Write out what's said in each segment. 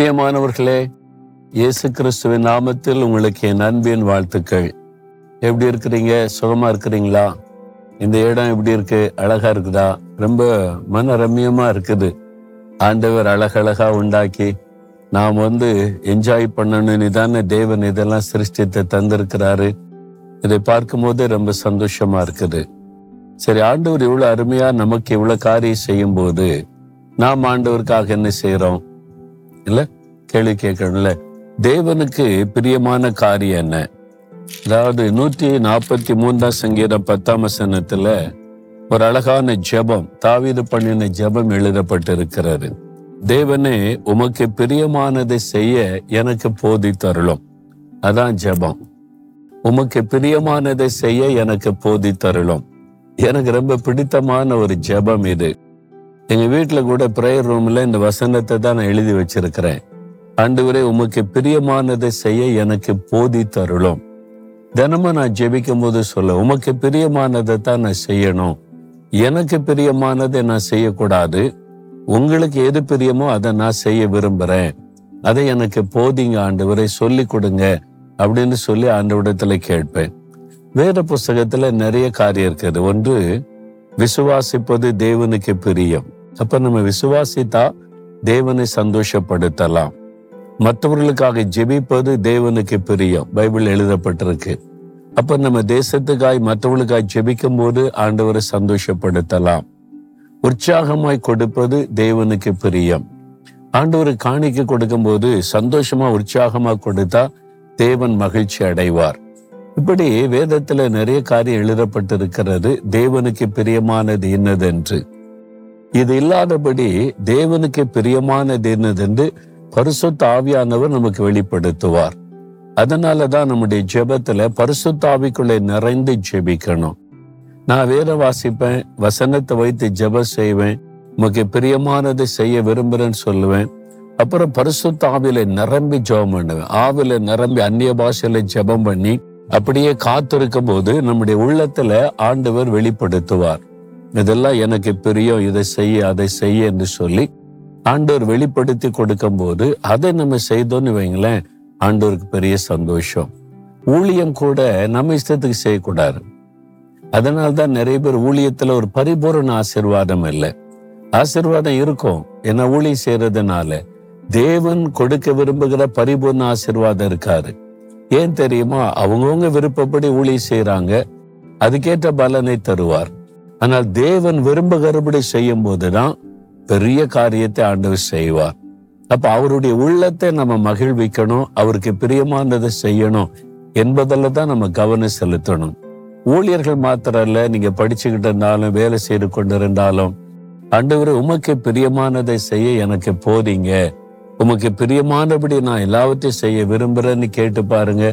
பிரியமானவர்களே இயேசு கிறிஸ்துவின் நாமத்தில் உங்களுக்கு என் அன்பின் வாழ்த்துக்கள். எப்படி இருக்கிறீங்க? சுகமா இருக்கிறீங்களா? இந்த இடம் எப்படி இருக்கு? அழகா இருக்குதா? ரொம்ப மன ரம்யமா இருக்குது. ஆண்டவர் அழகழகா உண்டாக்கி நாம் வந்து என்ஜாய் பண்ணணும்னு தானே தேவன் இதெல்லாம் சிருஷ்டித்து தந்திருக்கிறாரு. இதை பார்க்கும்போது ரொம்ப சந்தோஷமா இருக்குது. சரி ஆண்டவர் இவ்வளவு அருமையா நமக்கு இவ்வளவு காரியம் செய்யும் போது நாம் ஆண்டவருக்காக என்ன செய்யறோம் இல்ல? கேள்வி கேட்கணும்ல. தேவனுக்கு பிரியமான காரியம் என்ன? அதாவது நூத்தி நாற்பத்தி மூன்றாம் சங்கீதம் பத்தாம் வசனத்துல ஒரு அழகான ஜெபம் தாவீது பண்ணின ஜெபம் எழுதப்பட்டிருக்கிறது. தேவனே உமக்கு பிரியமானதை செய்ய எனக்கு போதி தருளும். அதான் ஜெபம். உமக்கு பிரியமானதை செய்ய எனக்கு போதி தருளும். எனக்கு ரொம்ப பிடித்தமான ஒரு ஜெபம் இது. எங்கள் வீட்டில் கூட ப்ரேயர் ரூமில் இந்த வசனத்தை தான் நான் எழுதி வச்சிருக்கிறேன். ஆண்டவரே உமக்கு பிரியமானதை செய்ய எனக்கு போதி தருளும். தினமும் நான் ஜெபிக்கும் போது சொல்ல உமக்கு பிரியமானதை தான் நான் செய்யணும். எனக்கு பிரியமானதை நான் செய்யக்கூடாது. உங்களுக்கு எது பிரியமோ அதை நான் செய்ய விரும்புறேன். அதை எனக்கு போதிங்க ஆண்டவரை சொல்லி கொடுங்க அப்படின்னு சொல்லி ஆண்டவிடத்தில் கேட்பேன். வேத புஸ்தகத்தில் நிறைய காரியம் இருக்குது. ஒன்று விசுவாசிப்பது தேவனுக்கு பிரியம். அப்ப நம்ம விசுவாசித்தா தேவனை சந்தோஷப்படுத்தலாம். மற்றவர்களுக்காக ஜெபிப்பது தேவனுக்கு பிரியம். பைபிள் எழுதப்பட்டிருக்கு. அப்ப நம்ம தேசத்துக்காய் மற்றவர்களுக்காய் ஜெபிக்கும் போது ஆண்டவரை சந்தோஷப்படுத்தலாம். உற்சாகமாய் கொடுப்பது தேவனுக்கு பிரியம். ஆண்டவர் காணிக்க கொடுக்கும் போது சந்தோஷமா உற்சாகமா கொடுத்தா தேவன் மகிழ்ச்சி அடைவார். இப்படி வேதத்துல நிறைய காரியம் எழுதப்பட்டிருக்கிறது. தேவனுக்கு பிரியமானது என்னதென்று இது இல்லாதபடி தேவனுக்கு பிரியமானது என்னதென்று பரிசுத்த ஆவியானவர் நமக்கு வெளிப்படுத்துவார். அதனாலதான் நம்முடைய ஜெபத்துல பரிசுத்த ஆவிக்குள்ளே நிறைந்து ஜெபிக்கணும். நான் வேத வாசிப்பேன் வசனத்தை வைத்து ஜெபம் செய்வேன் உமக்கு பிரியமானதை செய்ய விரும்புறேன்னு சொல்லுவேன். அப்புறம் பரிசுத்த ஆவில நிரம்பி ஜெபம் பண்ணுவேன். ஆவில நிரம்பி அந்நிய பாஷையில ஜெபம் பண்ணி அப்படியே காத்திருக்கும் போது நம்முடைய உள்ளத்துல ஆண்டவர் வெளிப்படுத்துவார். இதெல்லாம் எனக்கு பிரியம் இதை செய்ய அதை செய்ய என்று சொல்லி ஆண்டவர் வெளிப்படுத்தி கொடுக்கும் போது அதை நம்ம செய்தோம்னு வைங்களேன் ஆண்டோருக்கு பெரிய சந்தோஷம். ஊழியம் கூட நம்ம இஷ்டத்துக்கு செய்யக்கூடாது. அதனால தான் நிறைய பேர் ஊழியத்துல ஒரு பரிபூரண ஆசிர்வாதம் இல்லை. ஆசிர்வாதம் இருக்கும். என்ன ஊழியம் செய்யறதுனால தேவன் கொடுக்க விரும்புகிற பரிபூர்ண ஆசிர்வாதம் இருக்காரு ஏன் தெரியுமா? அவங்கவுங்க விருப்பப்படி ஊழியம் செய்யறாங்க அதுக்கேற்ற பலனை தருவார். ஆனால் தேவன் விரும்புகிறபடி செய்யும் போதுதான் பெரிய காரியத்தை ஆண்டவர் செய்வார். அப்ப அவருடைய உள்ளத்தை நம்ம மகிழ்விக்கணும் அவருக்கு பிரியமானதை செய்யணும் என்பதில் தான் நம்ம கவனம் செலுத்தணும். ஊழியர்கள் மாத்திரம் இல்ல நீங்க படிச்சுக்கிட்டு இருந்தாலும் வேலை செய்து கொண்டிருந்தாலும் ஆண்டவர் உமக்கு பிரியமானதை செய்ய எனக்கு போதீங்க. உமக்கு பிரியமானபடி நான் எல்லாவற்றையும் செய்ய விரும்புறேன்னு கேட்டு பாருங்க.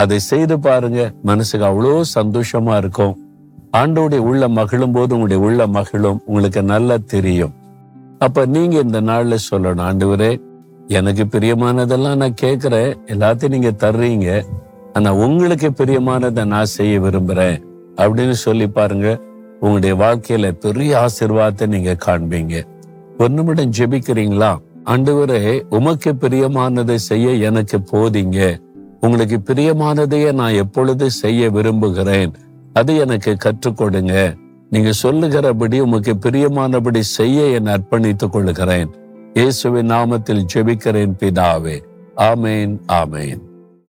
அதை செய்து பாருங்க மனசுக்கு அவ்வளோ சந்தோஷமா இருக்கும். ஆண்டோடைய உள்ள மகிழும் போது உங்களுடைய உள்ள மகிழும். உங்களுக்கு நல்லா தெரியும். அப்ப நீங்க இந்த நாள்ல சொல்லணும் ஆண்டவரே எனக்கு பிரியமானதெல்லாம் நான் கேட்கிறேன். எல்லாத்தையும் நீங்க தர்றீங்க. ஆனா உங்களுக்கு பிரியமானதை நான் செய்ய விரும்புறேன். அப்படின்னு சொல்லி பாருங்க. உங்களுடைய வாழ்க்கையில பெரிய ஆசிர்வாதத்தை நீங்க காண்பீங்க. ஒரு நிமிடம் ஜெபிக்கிறீங்களா? ஆண்டவரே உமக்கு பிரியமானதை செய்ய எனக்கு போதிங்க. உங்களுக்கு பிரியமானதையே நான் எப்பொழுது செய்ய விரும்புகிறேன். அது எனக்கு கற்றுக் கொடுங்க. நீங்க சொல்லுகிறபடி உமக்கு பிரியமானபடி செய்ய என் அர்ப்பணித்துக் கொள்கிறேன். இயேசுவின் நாமத்தில் ஜெபிக்கிறேன் பிதாவே. ஆமேன் ஆமேன்.